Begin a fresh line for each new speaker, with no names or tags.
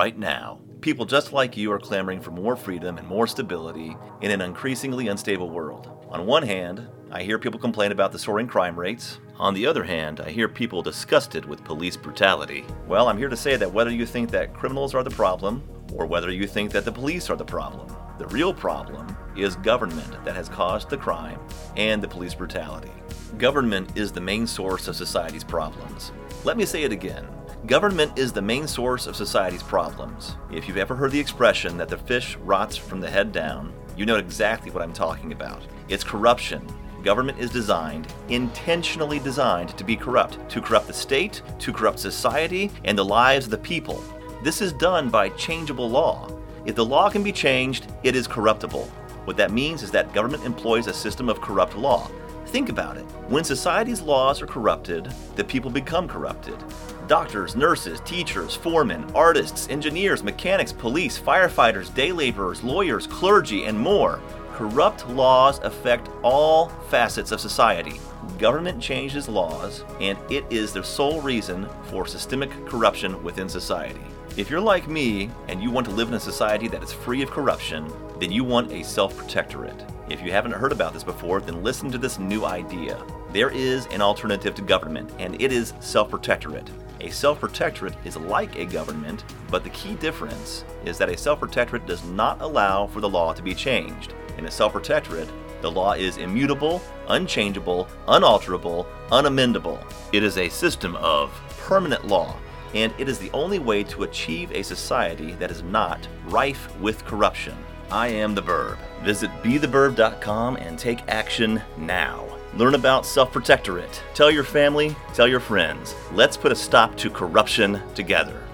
right now. People just like you are clamoring for more freedom and more stability in an increasingly unstable world. On one hand, I hear people complain about the soaring crime rates. On the other hand, I hear people disgusted with police brutality. Well, I'm here to say that whether you think that criminals are the problem, or whether you think that the police are the problem, the real problem is government that has caused the crime and the police brutality. Government is the main source of society's problems. Let me say it again. Government is the main source of society's problems. If you've ever heard the expression that the fish rots from the head down, you know exactly what I'm talking about. It's corruption. Government is designed, intentionally designed to be corrupt, to corrupt the state, to corrupt society, and the lives of the people. This is done by changeable law. If the law can be changed, it is corruptible. What that means is that government employs a system of corrupt law. Think about it. When society's laws are corrupted, the people become corrupted. Doctors, nurses, teachers, foremen, artists, engineers, mechanics, police, firefighters, day laborers, lawyers, clergy, and more. Corrupt laws affect all facets of society. Government changes laws, and it is the sole reason for systemic corruption within society. If you're like me and you want to live in a society that is free of corruption, then you want a self protectorate. If you haven't heard about this before, then listen to this new idea. There is an alternative to government, and it is self protectorate. A self protectorate is like a government, but the key difference is that a self protectorate does not allow for the law to be changed. In a self protectorate, the law is immutable, unchangeable, unalterable, unamendable. It is a system of permanent law and it is the only way to achieve a society that is not rife with corruption. I am the Burb. Visit BeTheBurb.com and take action now. Learn about self protectorate. Tell your family, tell your friends. Let's put a stop to corruption together.